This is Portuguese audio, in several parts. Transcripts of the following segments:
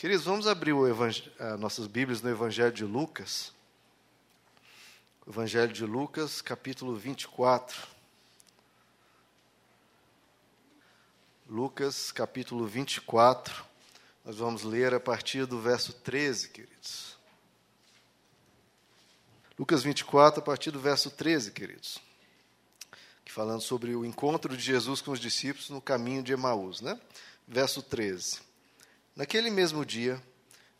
Queridos, vamos abrir nossas Bíblias no Evangelho de Lucas. Evangelho de Lucas, capítulo 24. Lucas, capítulo 24. Nós vamos ler a partir do verso 13, queridos. Lucas 24, a partir do verso 13, queridos. Que falando sobre o encontro de Jesus com os discípulos no caminho de Emaús, né? Verso 13. Naquele mesmo dia,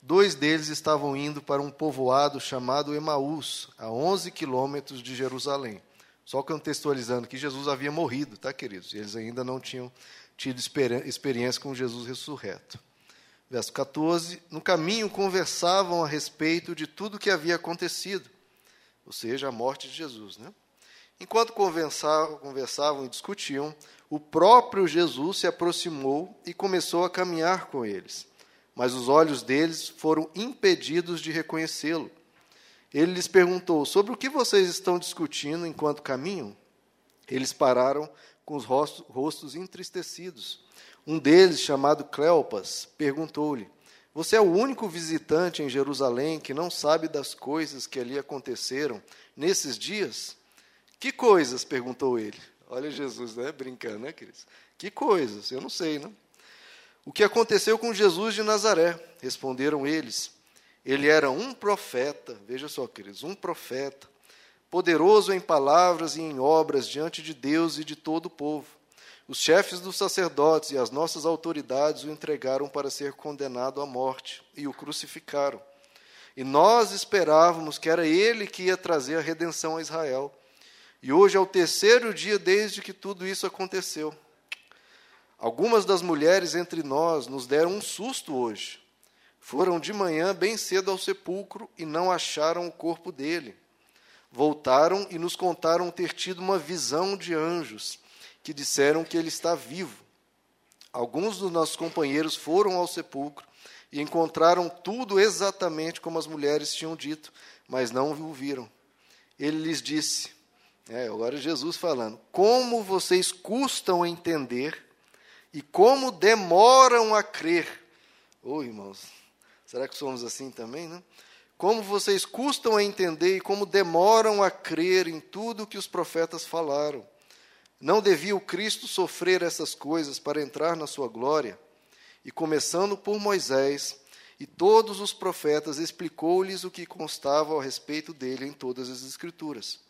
dois deles estavam indo para um povoado chamado Emaús, a 11 quilômetros de Jerusalém. Só contextualizando que Jesus havia morrido, tá, queridos? Eles ainda não tinham tido experiência com Jesus ressurreto. Verso 14: No caminho conversavam a respeito de tudo o que havia acontecido, ou seja, a morte de Jesus. Né? Enquanto conversavam, conversavam e discutiam, o próprio Jesus se aproximou e começou a caminhar com eles mas os olhos deles foram impedidos de reconhecê-lo. Ele lhes perguntou: Sobre o que vocês estão discutindo enquanto caminham? Eles pararam com os rostos, rostos entristecidos. Um deles, chamado Cleopas, perguntou-lhe: Você é o único visitante em Jerusalém que não sabe das coisas que ali aconteceram nesses dias? Que coisas? perguntou ele. Olha Jesus, né? Brincando, né, queridos? Que coisas? Eu não sei, não. O que aconteceu com Jesus de Nazaré? Responderam eles. Ele era um profeta, veja só, queridos, um profeta, poderoso em palavras e em obras diante de Deus e de todo o povo. Os chefes dos sacerdotes e as nossas autoridades o entregaram para ser condenado à morte e o crucificaram. E nós esperávamos que era ele que ia trazer a redenção a Israel. E hoje é o terceiro dia desde que tudo isso aconteceu. Algumas das mulheres entre nós nos deram um susto hoje. Foram de manhã bem cedo ao sepulcro e não acharam o corpo dele. Voltaram e nos contaram ter tido uma visão de anjos que disseram que ele está vivo. Alguns dos nossos companheiros foram ao sepulcro e encontraram tudo exatamente como as mulheres tinham dito, mas não o viram. Ele lhes disse: é, agora Jesus falando, como vocês custam entender e como demoram a crer. Ô oh, irmãos, será que somos assim também, não? Como vocês custam a entender e como demoram a crer em tudo que os profetas falaram. Não devia o Cristo sofrer essas coisas para entrar na sua glória? E começando por Moisés e todos os profetas, explicou-lhes o que constava ao respeito dele em todas as Escrituras.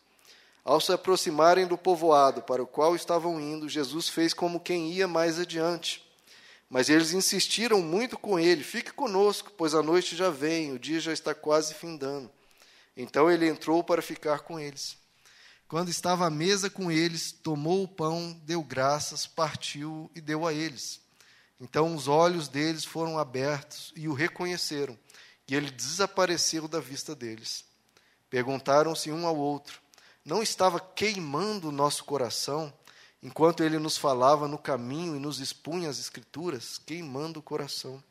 Ao se aproximarem do povoado para o qual estavam indo, Jesus fez como quem ia mais adiante. Mas eles insistiram muito com ele: Fique conosco, pois a noite já vem, o dia já está quase findando. Então ele entrou para ficar com eles. Quando estava à mesa com eles, tomou o pão, deu graças, partiu e deu a eles. Então os olhos deles foram abertos e o reconheceram, e ele desapareceu da vista deles. Perguntaram-se um ao outro: não estava queimando o nosso coração enquanto ele nos falava no caminho e nos expunha as Escrituras, queimando o coração.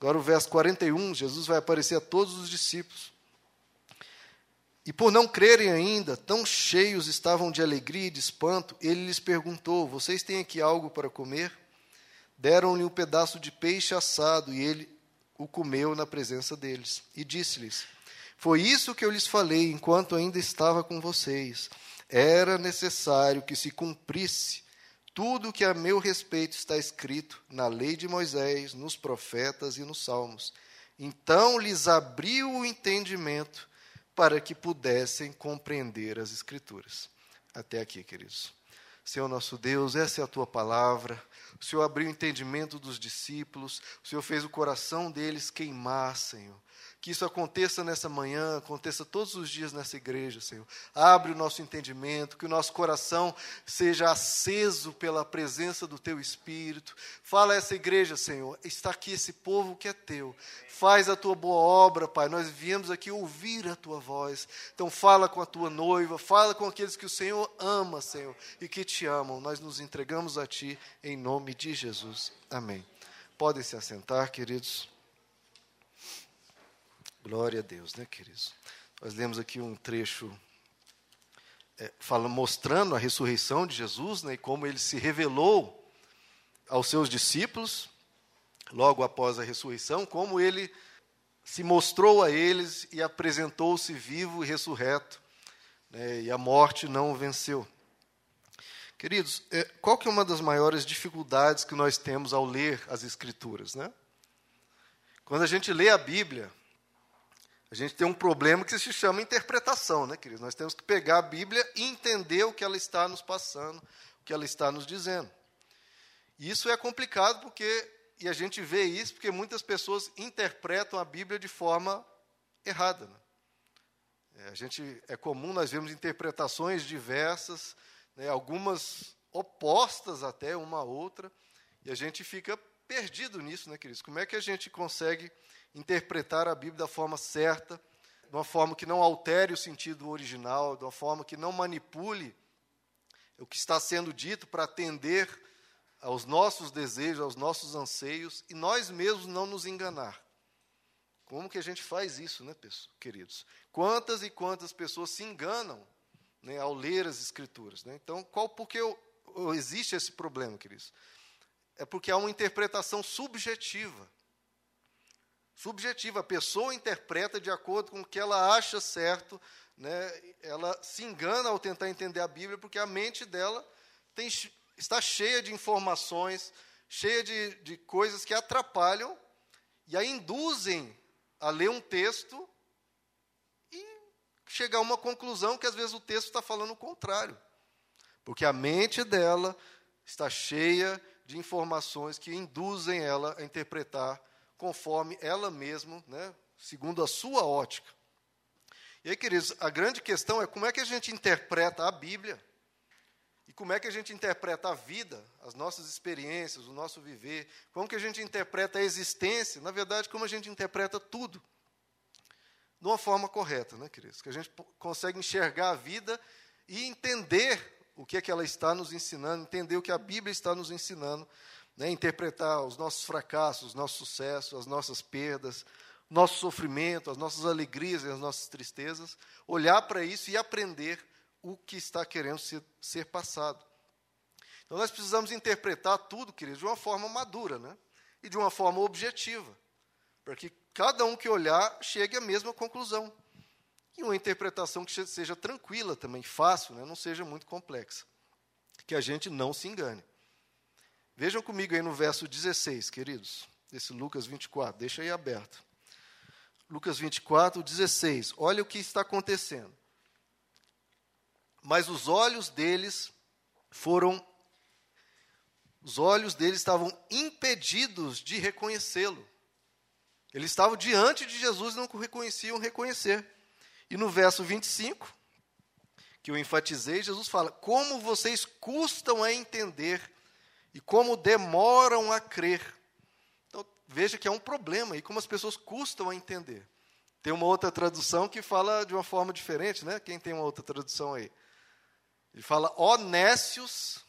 Agora, o verso 41, Jesus vai aparecer a todos os discípulos. E por não crerem ainda, tão cheios estavam de alegria e de espanto, ele lhes perguntou: Vocês têm aqui algo para comer? Deram-lhe um pedaço de peixe assado e ele o comeu na presença deles. E disse-lhes: foi isso que eu lhes falei enquanto ainda estava com vocês. Era necessário que se cumprisse tudo o que a meu respeito está escrito na lei de Moisés, nos profetas e nos salmos. Então lhes abriu o entendimento para que pudessem compreender as Escrituras. Até aqui, queridos. Senhor nosso Deus, essa é a tua palavra. O Senhor abriu o entendimento dos discípulos, o Senhor fez o coração deles queimar, Senhor. Que isso aconteça nessa manhã, aconteça todos os dias nessa igreja, Senhor. Abre o nosso entendimento, que o nosso coração seja aceso pela presença do Teu Espírito. Fala a essa igreja, Senhor. Está aqui esse povo que é Teu. Faz a Tua boa obra, Pai. Nós viemos aqui ouvir a Tua voz. Então, fala com a Tua noiva, fala com aqueles que o Senhor ama, Senhor, e que te amam. Nós nos entregamos a Ti, em nome de Jesus. Amém. Podem se assentar, queridos. Glória a Deus, né, queridos? Nós lemos aqui um trecho é, fala, mostrando a ressurreição de Jesus né, e como ele se revelou aos seus discípulos. logo após a ressurreição, como ele se mostrou a eles e apresentou-se vivo e ressurreto, né, e a morte não o venceu. Queridos, é, qual que é uma das maiores dificuldades que nós temos ao ler as Escrituras? Né? Quando a gente lê a Bíblia, a gente tem um problema que se chama interpretação, né, queridos? Nós temos que pegar a Bíblia e entender o que ela está nos passando, o que ela está nos dizendo. E isso é complicado porque, e a gente vê isso porque muitas pessoas interpretam a Bíblia de forma errada. Né? É, a gente, é comum nós vemos interpretações diversas, né, algumas opostas até uma à outra, e a gente fica perdido nisso, né, queridos? Como é que a gente consegue interpretar a Bíblia da forma certa, de uma forma que não altere o sentido original, de uma forma que não manipule o que está sendo dito para atender aos nossos desejos, aos nossos anseios, e nós mesmos não nos enganar. Como que a gente faz isso, né, queridos? Quantas e quantas pessoas se enganam né, ao ler as escrituras. Né? Então, qual, por que eu, existe esse problema, queridos? É porque há uma interpretação subjetiva. Subjetiva, a pessoa interpreta de acordo com o que ela acha certo, né? ela se engana ao tentar entender a Bíblia, porque a mente dela tem, está cheia de informações, cheia de, de coisas que atrapalham e a induzem a ler um texto chegar a uma conclusão que às vezes o texto está falando o contrário. Porque a mente dela está cheia de informações que induzem ela a interpretar conforme ela mesma, né, segundo a sua ótica. E aí, queridos, a grande questão é como é que a gente interpreta a Bíblia e como é que a gente interpreta a vida, as nossas experiências, o nosso viver, como que a gente interpreta a existência, na verdade, como a gente interpreta tudo de uma forma correta, né, queridos? Que a gente consegue enxergar a vida e entender o que é que ela está nos ensinando, entender o que a Bíblia está nos ensinando, né, interpretar os nossos fracassos, os nossos sucessos, as nossas perdas, nosso sofrimento, as nossas alegrias e as nossas tristezas, olhar para isso e aprender o que está querendo ser, ser passado. Então nós precisamos interpretar tudo, queridos, de uma forma madura, né? E de uma forma objetiva, para que cada um que olhar chegue à mesma conclusão. E uma interpretação que seja tranquila também, fácil, né? não seja muito complexa. Que a gente não se engane. Vejam comigo aí no verso 16, queridos, desse Lucas 24, deixa aí aberto. Lucas 24, 16. Olha o que está acontecendo. Mas os olhos deles foram os olhos deles estavam impedidos de reconhecê-lo. Eles estavam diante de Jesus e não reconheciam reconhecer. E no verso 25, que eu enfatizei, Jesus fala: Como vocês custam a entender e como demoram a crer. Então, veja que é um problema e como as pessoas custam a entender. Tem uma outra tradução que fala de uma forma diferente, né? Quem tem uma outra tradução aí? Ele fala honécios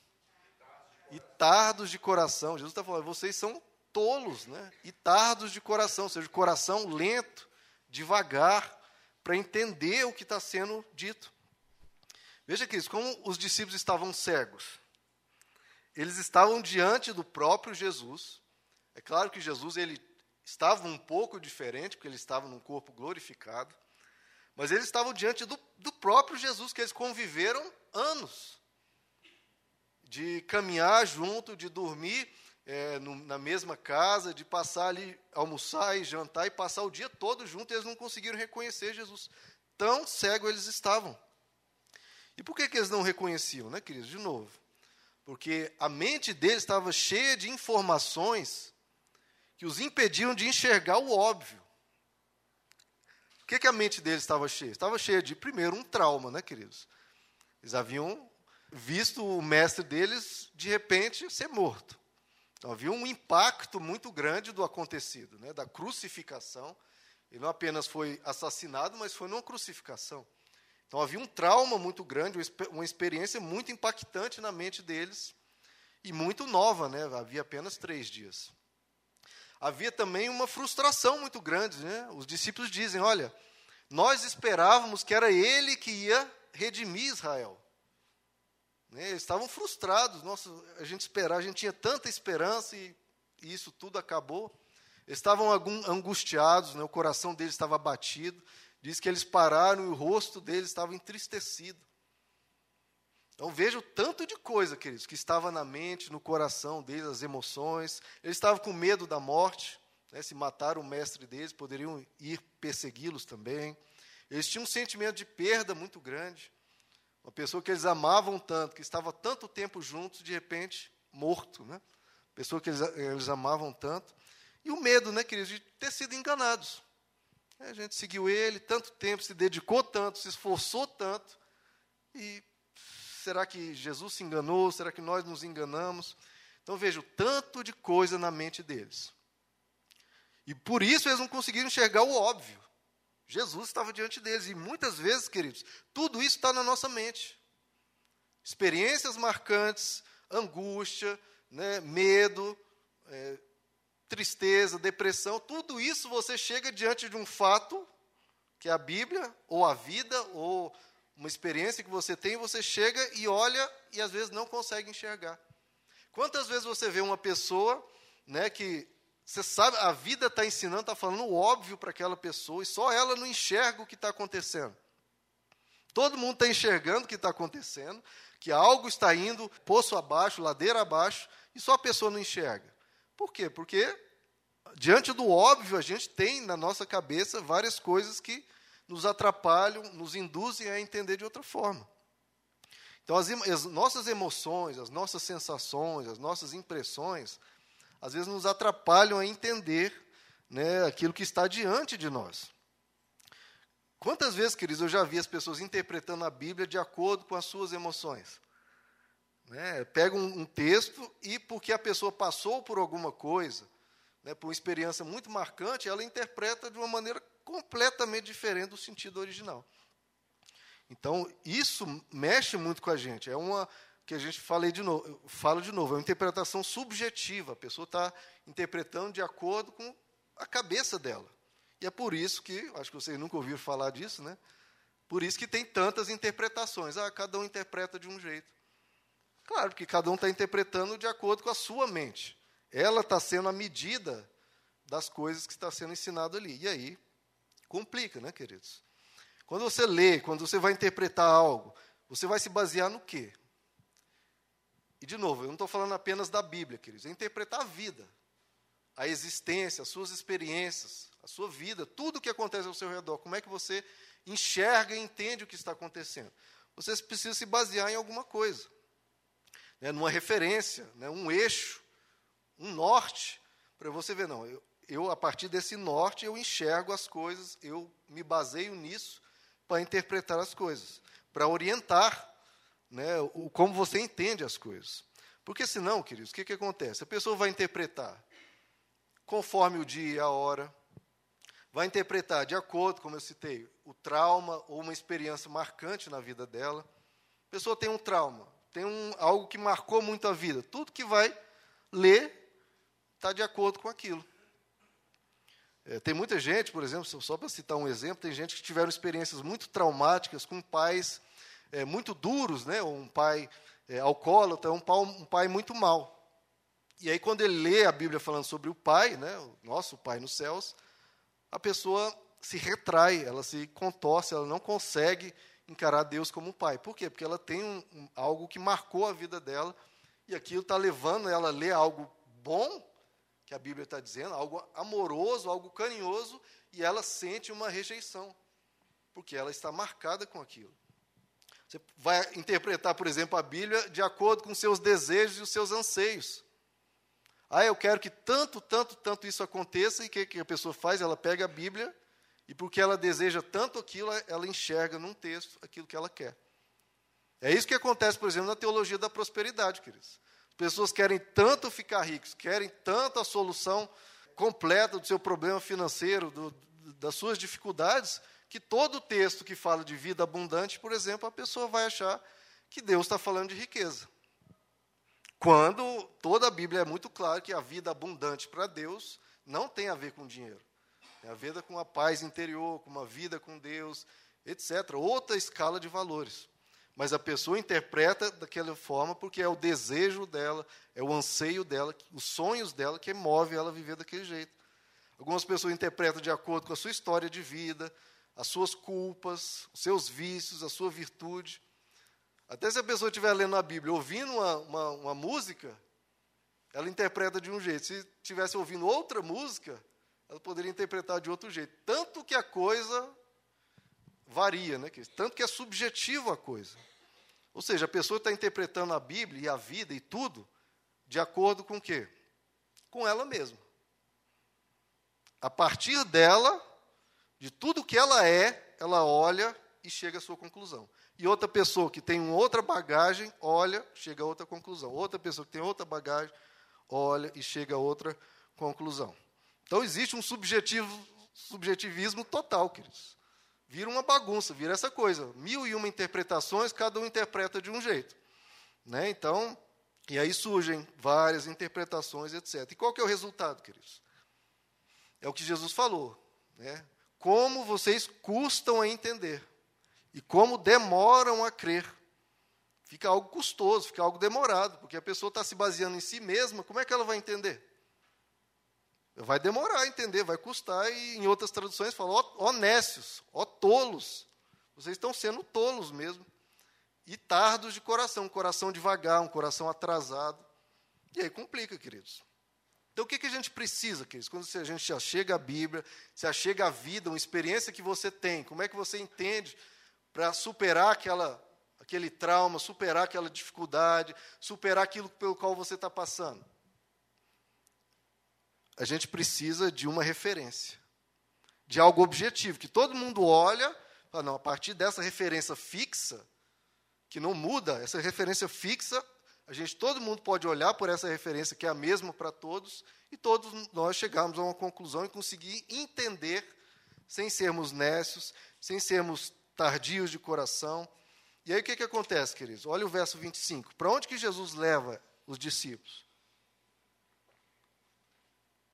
e tardos de coração. Jesus está falando, vocês são tolos né? e tardos de coração, ou seja, coração lento, devagar, para entender o que está sendo dito. Veja, queridos, como os discípulos estavam cegos. Eles estavam diante do próprio Jesus. É claro que Jesus ele estava um pouco diferente, porque ele estava num corpo glorificado. Mas eles estavam diante do, do próprio Jesus, que eles conviveram anos. De caminhar junto, de dormir é, no, na mesma casa, de passar ali, almoçar e jantar e passar o dia todo junto, e eles não conseguiram reconhecer Jesus. Tão cego eles estavam. E por que, que eles não reconheciam, né, queridos? De novo. Porque a mente deles estava cheia de informações que os impediam de enxergar o óbvio. O que, que a mente deles estava cheia? Estava cheia de, primeiro, um trauma, né, queridos? Eles haviam visto o mestre deles, de repente, ser morto. Então, havia um impacto muito grande do acontecido, né, da crucificação. Ele não apenas foi assassinado, mas foi numa crucificação. Então havia um trauma muito grande, uma experiência muito impactante na mente deles e muito nova, né? Havia apenas três dias. Havia também uma frustração muito grande, né? Os discípulos dizem: Olha, nós esperávamos que era Ele que ia redimir Israel. Né? Eles estavam frustrados. Nossa, a gente esperava, a gente tinha tanta esperança e e isso tudo acabou. Estavam angustiados, né? o coração deles estava abatido. Diz que eles pararam e o rosto deles estava entristecido. Então veja o tanto de coisa, queridos, que estava na mente, no coração deles, as emoções. Eles estavam com medo da morte. Né? Se mataram o mestre deles, poderiam ir persegui-los também. Eles tinham um sentimento de perda muito grande. Uma pessoa que eles amavam tanto, que estava tanto tempo juntos, de repente morto, né? Pessoa que eles, eles amavam tanto. E o medo, né, queridos, de ter sido enganados. A gente seguiu ele tanto tempo, se dedicou tanto, se esforçou tanto. E será que Jesus se enganou? Será que nós nos enganamos? Então vejo tanto de coisa na mente deles. E por isso eles não conseguiram enxergar o óbvio. Jesus estava diante deles. E muitas vezes, queridos, tudo isso está na nossa mente. Experiências marcantes, angústia, né, medo, é, tristeza, depressão, tudo isso você chega diante de um fato, que é a Bíblia, ou a vida, ou uma experiência que você tem, você chega e olha e às vezes não consegue enxergar. Quantas vezes você vê uma pessoa né, que você sabe, a vida está ensinando, está falando o óbvio para aquela pessoa, e só ela não enxerga o que está acontecendo. Todo mundo está enxergando o que está acontecendo, que algo está indo poço abaixo, ladeira abaixo, e só a pessoa não enxerga. Por quê? Porque diante do óbvio, a gente tem na nossa cabeça várias coisas que nos atrapalham, nos induzem a entender de outra forma. Então, as, as nossas emoções, as nossas sensações, as nossas impressões, às vezes nos atrapalham a entender né, aquilo que está diante de nós. Quantas vezes, queridos, eu já vi as pessoas interpretando a Bíblia de acordo com as suas emoções? Né? Pega um, um, texto e, porque a pessoa passou por alguma coisa, né, por uma experiência muito marcante, ela interpreta de uma maneira completamente diferente do sentido original. Então, isso mexe muito com a gente. É uma que a gente falei de novo, falo de novo, é uma interpretação subjetiva. A pessoa está interpretando de acordo com a cabeça dela. E é por isso que, acho que vocês nunca ouviram falar disso, né? Por isso que tem tantas interpretações. Ah, cada um interpreta de um jeito. Claro, porque cada um está interpretando de acordo com a sua mente. Ela está sendo a medida das coisas que está sendo ensinado ali. E aí, complica, né, queridos? Quando você lê, quando você vai interpretar algo, você vai se basear no quê? E, de novo, eu não estou falando apenas da Bíblia, queridos, é interpretar a vida, a existência, as suas experiências, a sua vida, tudo o que acontece ao seu redor. Como é que você enxerga e entende o que está acontecendo? Você precisa se basear em alguma coisa né, numa referência, né, um eixo, um norte, para você ver, não, eu, eu, a partir desse norte, eu enxergo as coisas, eu me baseio nisso para interpretar as coisas, para orientar né, o, como você entende as coisas. Porque senão, queridos, o que, que acontece? A pessoa vai interpretar conforme o dia e a hora, vai interpretar de acordo, como eu citei, o trauma ou uma experiência marcante na vida dela. A pessoa tem um trauma, tem um, algo que marcou muito a vida. Tudo que vai ler está de acordo com aquilo. É, tem muita gente, por exemplo, só para citar um exemplo, tem gente que tiveram experiências muito traumáticas com pais é, muito duros, né? um pai é, alcoólatra, um pai, um pai muito mau. E aí, quando ele lê a Bíblia falando sobre o pai, né, o nosso pai nos céus, a pessoa se retrai, ela se contorce, ela não consegue encarar Deus como pai. Por quê? Porque ela tem um, um, algo que marcou a vida dela e aquilo está levando ela a ler algo bom, que a Bíblia está dizendo, algo amoroso, algo carinhoso, e ela sente uma rejeição, porque ela está marcada com aquilo. Você vai interpretar, por exemplo, a Bíblia de acordo com seus desejos e os seus anseios. Ah, eu quero que tanto, tanto, tanto isso aconteça, e o que, que a pessoa faz? Ela pega a Bíblia e porque ela deseja tanto aquilo, ela enxerga num texto aquilo que ela quer. É isso que acontece, por exemplo, na teologia da prosperidade, queridos. As pessoas querem tanto ficar ricos, querem tanto a solução completa do seu problema financeiro, do, das suas dificuldades, que todo texto que fala de vida abundante, por exemplo, a pessoa vai achar que Deus está falando de riqueza. Quando toda a Bíblia é muito clara que a vida abundante para Deus não tem a ver com dinheiro. Tem a ver com a paz interior, com uma vida com Deus, etc. Outra escala de valores. mas a pessoa interpreta daquela forma porque é o desejo dela, é o anseio dela, os sonhos dela que move ela a viver daquele jeito. Algumas pessoas interpretam de acordo com a sua história de vida, as suas culpas, os seus vícios, a sua virtude. Até se a pessoa estiver lendo a Bíblia, ouvindo uma, uma, uma música, ela interpreta de um jeito. Se estivesse ouvindo outra música, ela poderia interpretar de outro jeito. Tanto que a coisa varia, né? tanto que é subjetivo a coisa. Ou seja, a pessoa está interpretando a Bíblia e a vida e tudo de acordo com o quê? Com ela mesma. A partir dela, de tudo que ela é, ela olha e chega à sua conclusão. E outra pessoa que tem outra bagagem, olha, chega a outra conclusão. Outra pessoa que tem outra bagagem, olha e chega a outra conclusão. Então existe um subjetivo, subjetivismo total, queridos. Vira uma bagunça, vira essa coisa. Mil e uma interpretações, cada um interpreta de um jeito. Né? Então, e aí surgem várias interpretações, etc. E qual que é o resultado, queridos? É o que Jesus falou. Né? Como vocês custam a entender e como demoram a crer. Fica algo custoso, fica algo demorado, porque a pessoa está se baseando em si mesma, como é que ela vai entender? Vai demorar a entender, vai custar, e em outras traduções fala, ó, nécios, ó tolos. Vocês estão sendo tolos mesmo. E tardos de coração, um coração devagar, um coração atrasado. E aí complica, queridos. Então, o que, que a gente precisa, queridos? Quando a gente já chega à Bíblia, se chega à vida, uma experiência que você tem, como é que você entende para superar aquela, aquele trauma, superar aquela dificuldade, superar aquilo pelo qual você está passando? A gente precisa de uma referência, de algo objetivo, que todo mundo olha, fala, não, a partir dessa referência fixa, que não muda, essa referência fixa, a gente, todo mundo pode olhar por essa referência que é a mesma para todos, e todos nós chegarmos a uma conclusão e conseguir entender, sem sermos nécios, sem sermos tardios de coração. E aí o que, que acontece, queridos? Olha o verso 25. Para onde que Jesus leva os discípulos?